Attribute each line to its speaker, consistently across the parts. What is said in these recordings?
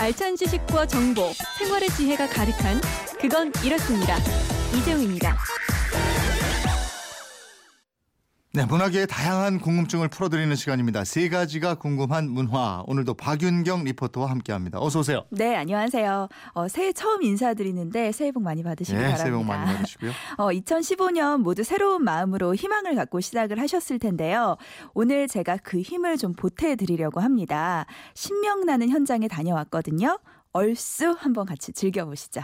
Speaker 1: 알찬 지식과 정보, 생활의 지혜가 가득한 그건 이렇습니다. 이재용입니다.
Speaker 2: 네, 문학의 다양한 궁금증을 풀어드리는 시간입니다. 세 가지가 궁금한 문화. 오늘도 박윤경 리포터와 함께합니다. 어서 오세요.
Speaker 3: 네, 안녕하세요. 어, 새해 처음 인사드리는데 새해 복 많이 받으시기
Speaker 2: 네,
Speaker 3: 바랍니다.
Speaker 2: 새해 복 많이 받으시고요.
Speaker 3: 어, 2015년 모두 새로운 마음으로 희망을 갖고 시작을 하셨을 텐데요. 오늘 제가 그 힘을 좀 보태드리려고 합니다. 신명나는 현장에 다녀왔거든요. 얼쑤 한번 같이 즐겨보시죠.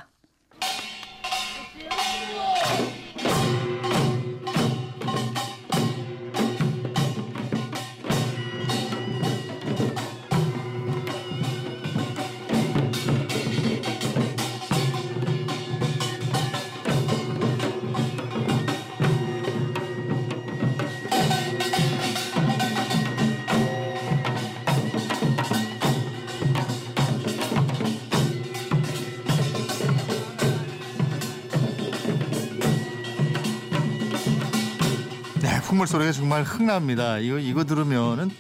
Speaker 2: 네, 풍물 소리가 정말 흥납니다. 이거 이거 들으면은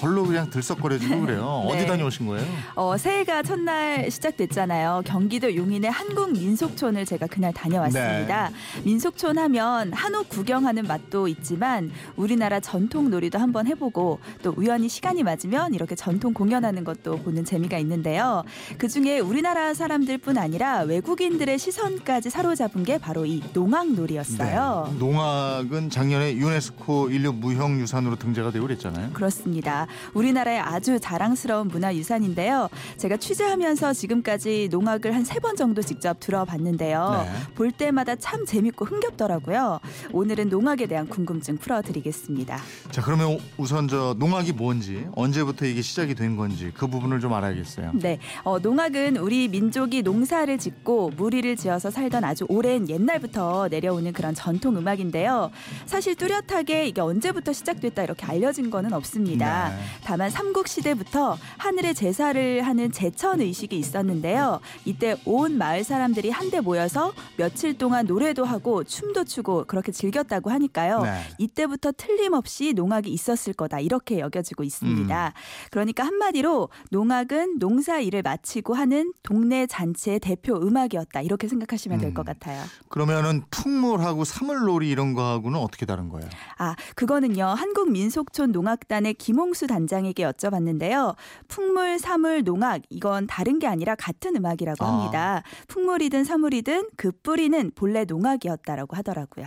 Speaker 2: 절로 그냥 들썩거려지고 그래요.
Speaker 3: 네.
Speaker 2: 어디 다녀오신 거예요?
Speaker 3: 어, 새해가 첫날 시작됐잖아요. 경기도 용인의 한국 민속촌을 제가 그날 다녀왔습니다.
Speaker 2: 네.
Speaker 3: 민속촌 하면 한옥 구경하는 맛도 있지만 우리나라 전통 놀이도 한번 해보고 또 우연히 시간이 맞으면 이렇게 전통 공연하는 것도 보는 재미가 있는데요. 그 중에 우리나라 사람들뿐 아니라 외국인들의 시선까지 사로잡은 게 바로 이 농악놀이였어요.
Speaker 2: 네. 농악은 작년에 유네스코 인류 무형유산으로 등재가 되고 그랬잖아요.
Speaker 3: 그렇습니다. 우리나라의 아주 자랑스러운 문화유산인데요. 제가 취재하면서 지금까지 농악을 한 세 번 정도 직접 들어봤는데요.
Speaker 2: 네.
Speaker 3: 볼 때마다 참 재밌고 흥겹더라고요. 오늘은 농악에 대한 궁금증 풀어드리겠습니다.
Speaker 2: 자, 그러면 우선 저 농악이 뭔지 언제부터 이게 시작이 된 건지 그 부분을 좀 알아야겠어요.
Speaker 3: 네, 어, 농악은 우리 민족이 농사를 짓고 무리를 지어서 살던 아주 오랜 옛날부터 내려오는 그런 전통 음악인데요. 사실 뚜렷하게 이게 언제부터 시작됐다 이렇게 알려진 거는 없습니다.
Speaker 2: 네.
Speaker 3: 다만 삼국 시대부터 하늘의 제사를 하는 제천 의식이 있었는데요. 이때 온 마을 사람들이 한데 모여서 며칠 동안 노래도 하고 춤도 추고 그렇게 즐겼다고 하니까요.
Speaker 2: 네.
Speaker 3: 이때부터 틀림없이 농악이 있었을 거다 이렇게 여겨지고 있습니다.
Speaker 2: 음.
Speaker 3: 그러니까 한마디로 농악은 농사 일을 마치고 하는 동네 잔치의 대표 음악이었다 이렇게 생각하시면 될것
Speaker 2: 음.
Speaker 3: 같아요.
Speaker 2: 그러면은 풍물하고 사물놀이 이런 거하고는 어떻게 다른 거예요?
Speaker 3: 아, 그거는요. 한국민속촌 농악단의 김홍수 단장에게 여쭤봤는데요. 풍물, 사물, 농악 이건 다른 게 아니라 같은 음악이라고
Speaker 2: 아.
Speaker 3: 합니다. 풍물이든 사물이든 그 뿌리는 본래 농악이었다라고 하더라고요.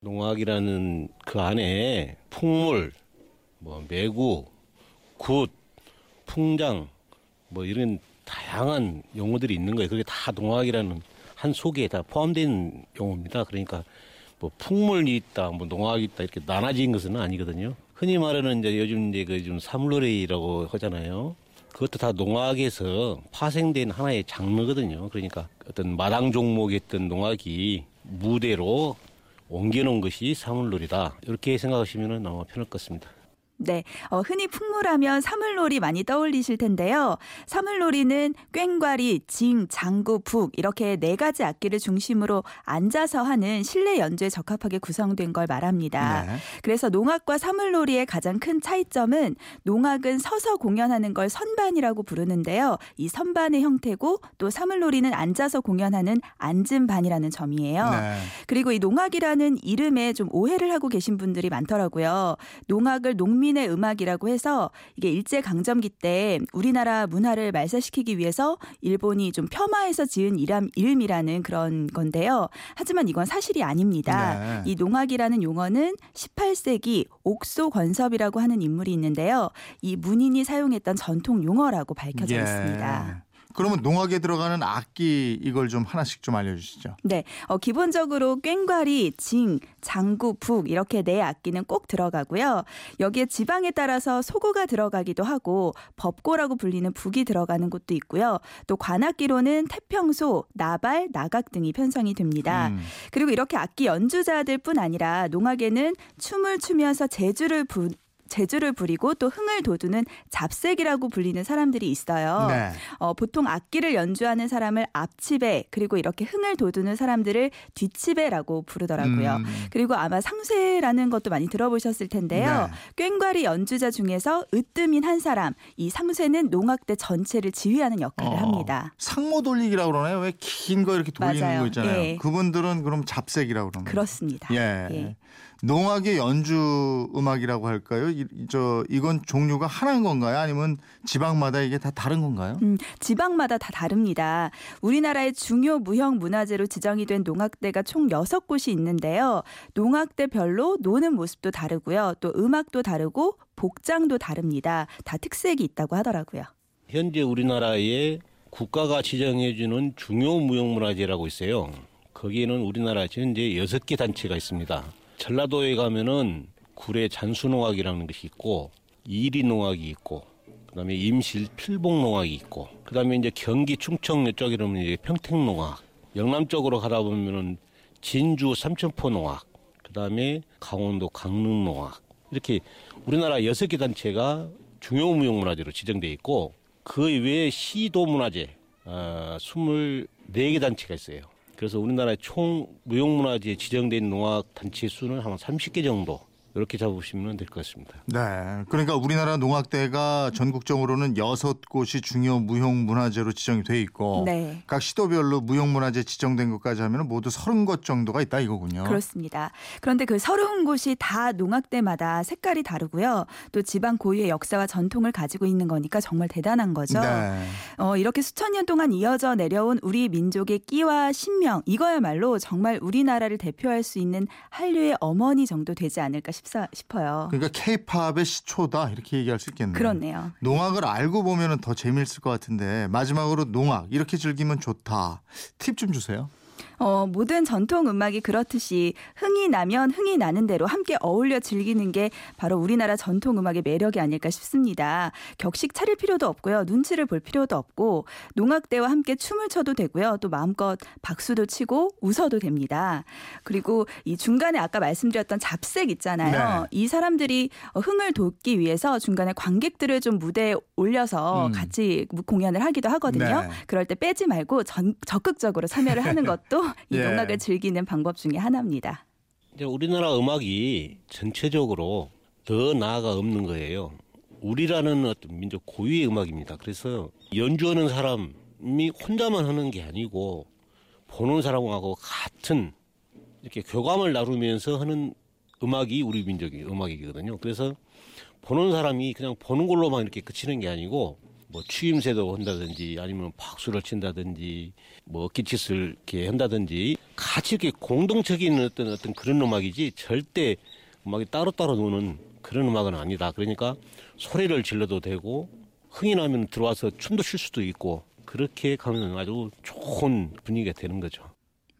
Speaker 4: 농악이라는 그 안에 풍물, 뭐 매구, 굿, 풍장 뭐 이런 다양한 용어들이 있는 거예요. 그게 다 농악이라는 한 속에 다 포함된 용어입니다. 그러니까 뭐 풍물이 있다, 뭐 농악이 있다 이렇게 나눠진 것은 아니거든요. 흔히 말하는 이제 요즘 이제 그 좀 사물놀이라고 하잖아요. 그것도 다 농악에서 파생된 하나의 장르거든요. 그러니까 어떤 마당 어떤 농악이 무대로 옮겨놓은 것이 사물놀이다. 이렇게 생각하시면 아마 편할 것 같습니다.
Speaker 3: 네, 어, 흔히 풍물하면 사물놀이 많이 떠올리실 텐데요. 사물놀이는 꽹과리, 징, 장구, 북 이렇게 네 가지 악기를 중심으로 앉아서 하는 실내 연주에 적합하게 구성된 걸 말합니다.
Speaker 2: 네.
Speaker 3: 그래서 농악과 사물놀이의 가장 큰 차이점은 농악은 서서 공연하는 걸 선반이라고 부르는데요. 이 선반의 형태고 또 사물놀이는 앉아서 공연하는 앉은 반이라는 점이에요.
Speaker 2: 네.
Speaker 3: 그리고 이 농악이라는 이름에 좀 오해를 하고 계신 분들이 많더라고요. 농악을 농민 의 음악이라고 해서 이게 일제 강점기 때 우리나라 문화를 말살시키기 위해서 일본이 좀 폄하해서 지은 이람 이름이라는 그런 건데요. 하지만 이건 사실이 아닙니다.
Speaker 2: 네.
Speaker 3: 이 농악이라는 용어는 18세기 옥소 권섭이라고 하는 인물이 있는데요. 이 문인이 사용했던 전통 용어라고 밝혀져
Speaker 2: 예.
Speaker 3: 있습니다.
Speaker 2: 그러면 농악에 들어가는 악기 이걸 좀 하나씩 좀 알려주시죠.
Speaker 3: 네, 어, 기본적으로 꽹과리, 징, 장구, 북 이렇게 네 악기는 꼭 들어가고요. 여기에 지방에 따라서 소고가 들어가기도 하고 법고라고 불리는 북이 들어가는 곳도 있고요. 또 관악기로는 태평소, 나발, 나각 등이 편성이 됩니다.
Speaker 2: 음.
Speaker 3: 그리고 이렇게 악기 연주자들뿐 아니라 농악에는 춤을 추면서 재주를 부, 재주를 부리고 또 흥을 돋우는 잡색이라고 불리는 사람들이 있어요.
Speaker 2: 네.
Speaker 3: 어, 보통 악기를 연주하는 사람을 앞치배 그리고 이렇게 흥을 돋우는 사람들을 뒷치배라고 부르더라고요.
Speaker 2: 음.
Speaker 3: 그리고 아마 상쇠라는 것도 많이 들어보셨을 텐데요. 꽹과리 연주자 중에서 으뜸인 한 사람, 이 상쇠는 농악대 전체를 지휘하는 역할을
Speaker 2: 어,
Speaker 3: 합니다.
Speaker 2: 상모 돌리기라고 그러나요? 왜 긴 거 이렇게 돌리는
Speaker 3: 맞아요.
Speaker 2: 거 있잖아요.
Speaker 3: 예.
Speaker 2: 그분들은 그럼 잡색이라고 그러는 거예요.
Speaker 3: 그렇습니다.
Speaker 2: 예.
Speaker 3: 예.
Speaker 2: 농악의 연주 음악이라고 할까요? 이, 저 이건 종류가 하나인 건가요? 아니면 지방마다 이게 다 다른 건가요?
Speaker 3: 음, 지방마다 다 다릅니다. 우리나라의 중요 무형 문화재로 지정이 된 농악대가 총 6곳이 있는데요. 농악대별로 노는 모습도 다르고요. 또 음악도 다르고 복장도 다릅니다. 다 특색이 있다고 하더라고요.
Speaker 4: 현재 우리나라에 국가가 지정해주는 중요 무형문화재라고 있어요. 거기에는 우리나라 현재 여섯 개 단체가 있습니다. 전라도에 가면은 구례 잔수농악이라는 것이 있고 이리 농악이 있고 그다음에 임실 필봉 농악이 있고 그다음에 이제 경기 충청 이쪽에 그러면 이제 평택 농악 영남 쪽으로 가다 보면은 진주 삼천포 농악 그다음에 강원도 강릉 농악 이렇게 우리나라 여섯 개 단체가 중요 무형문화재로 지정돼 있고 그 외에 시도 문화재 어, 24개 단체가 있어요. 그래서 우리나라의 총 무형문화재에 지정된 농악 단체 수는 한 30개 정도 이렇게 잡으시면 될 것 같습니다.
Speaker 2: 네. 그러니까 우리나라 농악대가 전국적으로는 여섯 곳이 중요 무형 문화재로 지정이 돼 있고
Speaker 3: 네.
Speaker 2: 각 시도별로 무형 문화재 지정된 것까지 하면 모두 서른 곳 정도가 있다 이거군요.
Speaker 3: 그렇습니다. 그런데 그 서른 곳이 다 농악대마다 색깔이 다르고요. 또 지방 고유의 역사와 전통을 가지고 있는 거니까 정말 대단한 거죠.
Speaker 2: 네.
Speaker 3: 어, 이렇게 수천 년 동안 이어져 내려온 우리 민족의 끼와 신명 이거야말로 정말 우리나라를 대표할 수 있는 한류의 어머니 정도 되지 않을까 싶, 싶어요.
Speaker 2: 그러니까 케이팝의 시초다 이렇게 얘기할 수 있겠네요.
Speaker 3: 그렇네요.
Speaker 2: 농악을 알고 보면 더 재미있을 것 같은데 마지막으로 농악 이렇게 즐기면 좋다. 팁 좀 주세요.
Speaker 3: 어, 모든 전통 음악이 그렇듯이 흥이 나면 흥이 나는 대로 함께 어울려 즐기는 게 바로 우리나라 전통 음악의 매력이 아닐까 싶습니다. 격식 차릴 필요도 없고요. 눈치를 볼 필요도 없고 농악대와 함께 춤을 춰도 되고요. 또 마음껏 박수도 치고 웃어도 됩니다. 그리고 이 중간에 아까 말씀드렸던 잡색 있잖아요.
Speaker 2: 네.
Speaker 3: 이 사람들이 어, 흥을 돋기 위해서 중간에 관객들을 좀 무대에 올려서
Speaker 2: 음.
Speaker 3: 같이 공연을 하기도 하거든요.
Speaker 2: 네.
Speaker 3: 그럴 때 빼지 말고 전, 적극적으로 참여를 하는 것도 이
Speaker 2: 예.
Speaker 3: 농악을 즐기는 방법 중에 하나입니다.
Speaker 4: 이제 우리나라 음악이 전체적으로 더 나아가 없는 거예요. 우리라는 어떤 민족 고유의 음악입니다. 그래서 연주하는 사람이 혼자만 하는 게 아니고 보는 사람하고 같은 이렇게 교감을 나누면서 하는 음악이 우리 민족의 음악이거든요. 그래서 보는 사람이 그냥 보는 걸로만 이렇게 그치는 게 아니고 뭐 추임새도 한다든지 아니면 박수를 친다든지 뭐 어깨짓을 이렇게 한다든지 같이 이렇게 공동적인 어떤 어떤 그런 음악이지 절대 음악이 따로따로 노는 그런 음악은 아니다. 그러니까 소리를 질러도 되고 흥이 나면 들어와서 춤도 출 수도 있고 그렇게 가면 아주 좋은 분위기가 되는 거죠.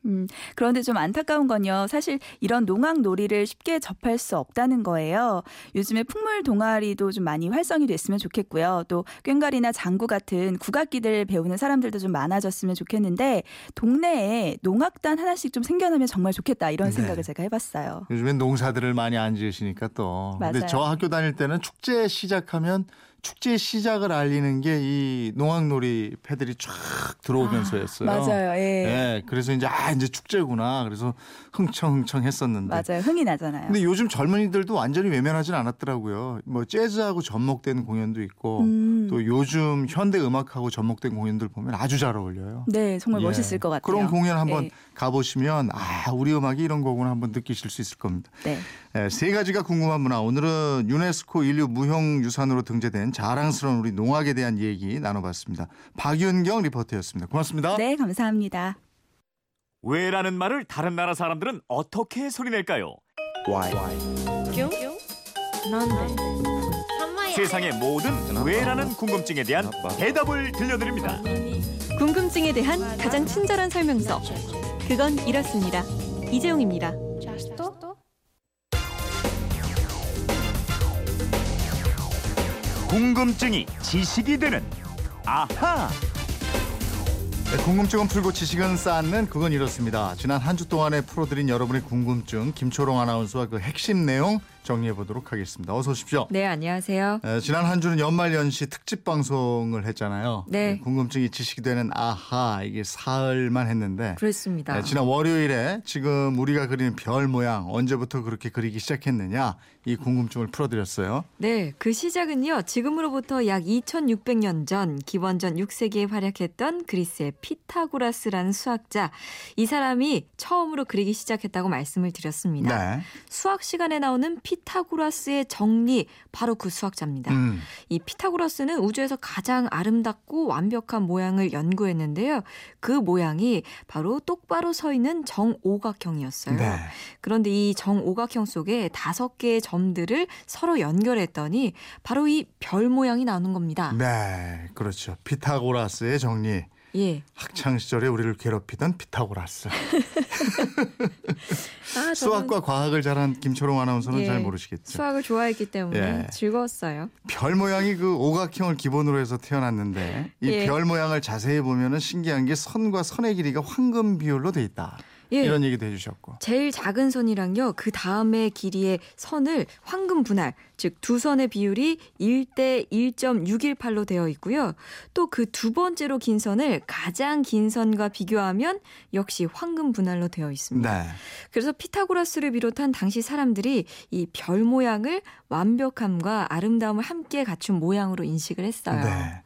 Speaker 3: 음, 그런데 좀 안타까운 건요. 사실 이런 농악 놀이를 쉽게 접할 수 없다는 거예요. 요즘에 풍물 동아리도 좀 많이 활성이 됐으면 좋겠고요. 또 꽹과리나 장구 같은 국악기들 배우는 사람들도 좀 많아졌으면 좋겠는데 동네에 농악단 하나씩 좀 생겨나면 정말 좋겠다 이런
Speaker 2: 네.
Speaker 3: 생각을 제가 해봤어요.
Speaker 2: 요즘엔 농사들을 많이 안 지으시니까 또. 근데
Speaker 3: 맞아요.
Speaker 2: 저 학교 다닐 때는 축제 시작하면 축제 시작을 알리는 게 이 농악놀이 패들이 쫙 들어오면서였어요.
Speaker 3: 맞아요. 예.
Speaker 2: 예, 그래서 이제 아 이제 축제구나. 그래서 흥청흥청 했었는데.
Speaker 3: 맞아요. 흥이 나잖아요.
Speaker 2: 근데 요즘 젊은이들도 완전히 외면하진 않았더라고요. 뭐 재즈하고 접목된 공연도 있고
Speaker 3: 음.
Speaker 2: 또 요즘 현대 음악하고 접목된 공연들 보면 아주 잘 어울려요.
Speaker 3: 네, 정말
Speaker 2: 예.
Speaker 3: 멋있을 것 같아요.
Speaker 2: 그런 공연 한번
Speaker 3: 예.
Speaker 2: 가보시면 아 우리 음악이 이런 거구나 한번 느끼실 수 있을 겁니다.
Speaker 3: 네.
Speaker 2: 예, 세 가지가 궁금한 문화. 오늘은 유네스코 인류 무형유산으로 등재된 자랑스러운 우리 농악에 대한 얘기 나눠봤습니다. 박윤경 리포터였습니다. 고맙습니다.
Speaker 3: 네, 감사합니다.
Speaker 5: 왜라는 말을 다른 나라 사람들은 어떻게 소리낼까요? 세상의 모든 왜라는 궁금증에 대한 대답을 들려드립니다.
Speaker 1: 궁금증에 대한 가장 친절한 설명서. 그건 이렇습니다. 이재용입니다.
Speaker 5: 궁금증이 지식이 되는 아하.
Speaker 2: 네, 궁금증은 풀고 지식은 쌓는 그건 이렇습니다. 지난 한 주 동안에 풀어드린 여러분의 궁금증 김초롱 아나운서와 그 핵심 내용 정리해 보도록 하겠습니다. 어서 오십시오.
Speaker 6: 네, 안녕하세요.
Speaker 2: 에, 지난 한 주는 연말 연시 특집 방송을 했잖아요.
Speaker 6: 네.
Speaker 2: 에, 궁금증이 지식이 되는 아하 이게 사흘만 했는데
Speaker 6: 그렇습니다.
Speaker 2: 에, 지난 월요일에 지금 우리가 그리는 별 모양 언제부터 그렇게 그리기 시작했느냐 이 궁금증을 풀어드렸어요.
Speaker 6: 네, 그 시작은요. 지금으로부터 약 2600년 전 기원전 6세기에 활약했던 그리스의 피타고라스라는 수학자. 이 사람이 처음으로 그리기 시작했다고 말씀을 드렸습니다.
Speaker 2: 네.
Speaker 6: 수학 시간에 나오는 피타고라스의 정리 바로 그 수학자입니다.
Speaker 2: 음.
Speaker 6: 이 피타고라스는 우주에서 가장 아름답고 완벽한 모양을 연구했는데요. 그 모양이 바로 똑바로 서 있는 정오각형이었어요.
Speaker 2: 네.
Speaker 6: 그런데 이 정오각형 속에 다섯 개의 점들을 서로 연결했더니 바로 이 별 모양이 나오는 겁니다.
Speaker 2: 네, 그렇죠. 피타고라스의 정리.
Speaker 6: 예.
Speaker 2: 학창 시절에 우리를 괴롭히던 피타고라스.
Speaker 6: 아,
Speaker 2: 수학과 과학을 잘한 김초롱 아나운서는
Speaker 6: 예,
Speaker 2: 잘 모르시겠죠.
Speaker 6: 수학을 좋아했기 때문에
Speaker 2: 예.
Speaker 6: 즐거웠어요.
Speaker 2: 별 모양이 그 오각형을 기본으로 해서 태어났는데 이
Speaker 6: 예.
Speaker 2: 별 모양을 자세히 보면은 신기한 게 선과 선의 길이가 황금 비율로 돼 있다.
Speaker 6: 예.
Speaker 2: 이런 얘기도 해주셨고.
Speaker 6: 제일 작은 선이랑요, 그 다음에 길이의 선을 황금 분할, 즉 두 선의 비율이 1대 1.618로 되어 있고요. 또 그 두 번째로 긴 선을 가장 긴 선과 비교하면 역시 황금 분할로 되어 있습니다.
Speaker 2: 네.
Speaker 6: 그래서 피타고라스를 비롯한 당시 사람들이 이 별 모양을 완벽함과 아름다움을 함께 갖춘 모양으로 인식을 했어요.
Speaker 2: 네.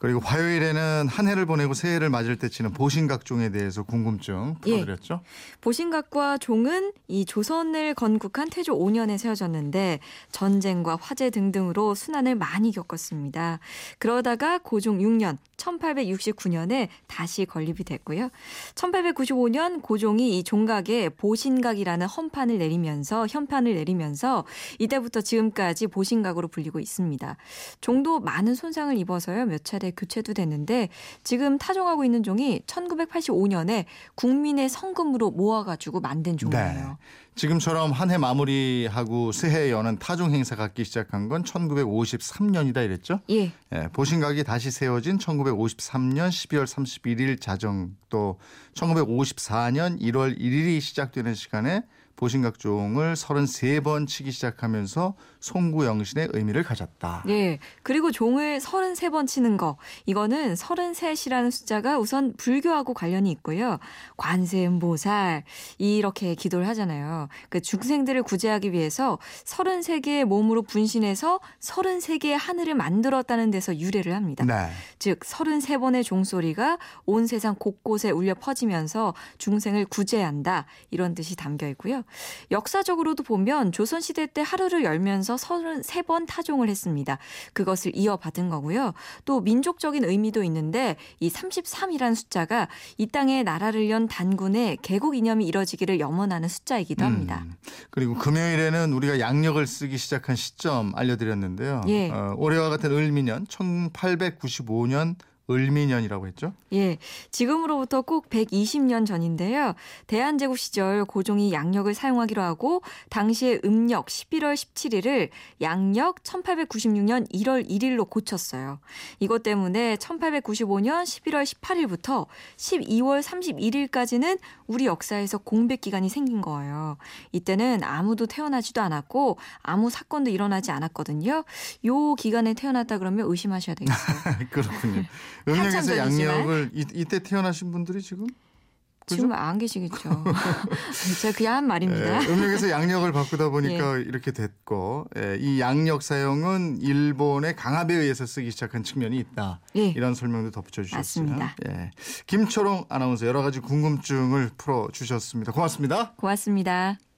Speaker 2: 그리고 화요일에는 한 해를 보내고 새해를 맞을 때 치는 보신각종에 대해서 궁금증
Speaker 6: 예.
Speaker 2: 풀어드렸죠.
Speaker 6: 보신각과 종은 이 조선을 건국한 태조 5년에 세워졌는데 전쟁과 화재 등등으로 순환을 많이 겪었습니다. 그러다가 고종 6년 1869년에 다시 건립이 됐고요. 1895년 고종이 이 종각에 보신각이라는 헌판을 내리면서 현판을 내리면서 이때부터 지금까지 보신각으로 불리고 있습니다. 종도 많은 손상을 입어서요. 몇 차례 교체도 됐는데 지금 타종하고 있는 종이 1985년에 국민의 성금으로 모아가지고 만든 종이에요.
Speaker 2: 지금처럼 한 해 마무리하고 새해 여는 타종 행사 갖기 시작한 건 1953년이다 이랬죠.
Speaker 6: 예.
Speaker 2: 예, 보신각이 다시 세워진 1953년 12월 31일 자정 또 1954년 1월 1일이 시작되는 시간에 보신각종을 33번 치기 시작하면서 송구영신의 의미를 가졌다.
Speaker 6: 예. 그리고 종을 33번 치는 거. 이거는 33이라는 숫자가 우선 불교하고 관련이 있고요. 관세음보살 이렇게 기도를 하잖아요. 그 중생들을 구제하기 위해서 33개의 몸으로 분신해서 33개의 하늘을 만들었다는 데서 유래를 합니다.
Speaker 2: 네.
Speaker 6: 즉 33번의 종소리가 온 세상 곳곳에 울려 퍼지면서 중생을 구제한다. 이런 뜻이 담겨 있고요. 역사적으로도 보면 조선시대 때 하루를 열면서 33번 타종을 했습니다. 그것을 이어받은 거고요. 또 민족적인 의미도 있는데 이 33이라는 숫자가 이 땅에 나라를 연 단군의 개국 이념이 이뤄지기를 염원하는 숫자이기도 합니다.
Speaker 2: 음, 그리고 금요일에는 우리가 양력을 쓰기 시작한 시점 알려드렸는데요.
Speaker 6: 예.
Speaker 2: 어, 올해와 같은 을미년 1895년 을미년이라고 했죠.
Speaker 6: 예, 지금으로부터 꼭 120년 전인데요. 대한제국 시절 고종이 양력을 사용하기로 하고 당시의 음력 11월 17일을 양력 1896년 1월 1일로 고쳤어요. 이것 때문에 1895년 11월 18일부터 12월 31일까지는 우리 역사에서 공백 기간이 생긴 거예요. 이때는 아무도 태어나지도 않았고 아무 사건도 일어나지 않았거든요. 요 기간에 태어났다 그러면 의심하셔야 되겠어요.
Speaker 2: 그렇군요. 음력에서. 양력을 이, 이때 태어나신 분들이 지금 그죠?
Speaker 6: 지금 안 계시겠죠. 제가 그냥 한 말입니다.
Speaker 2: 예, 음력에서 양력을 바꾸다 보니까
Speaker 6: 예.
Speaker 2: 이렇게 됐고 예, 이 양력 사용은 일본의 강압에 의해서 쓰기 시작한 측면이 있다.
Speaker 6: 예.
Speaker 2: 이런 설명도 덧붙여 주셨어요.
Speaker 6: 맞습니다.
Speaker 2: 예. 김초롱 아나운서 여러 가지 궁금증을 풀어 주셨습니다. 고맙습니다.
Speaker 6: 고맙습니다.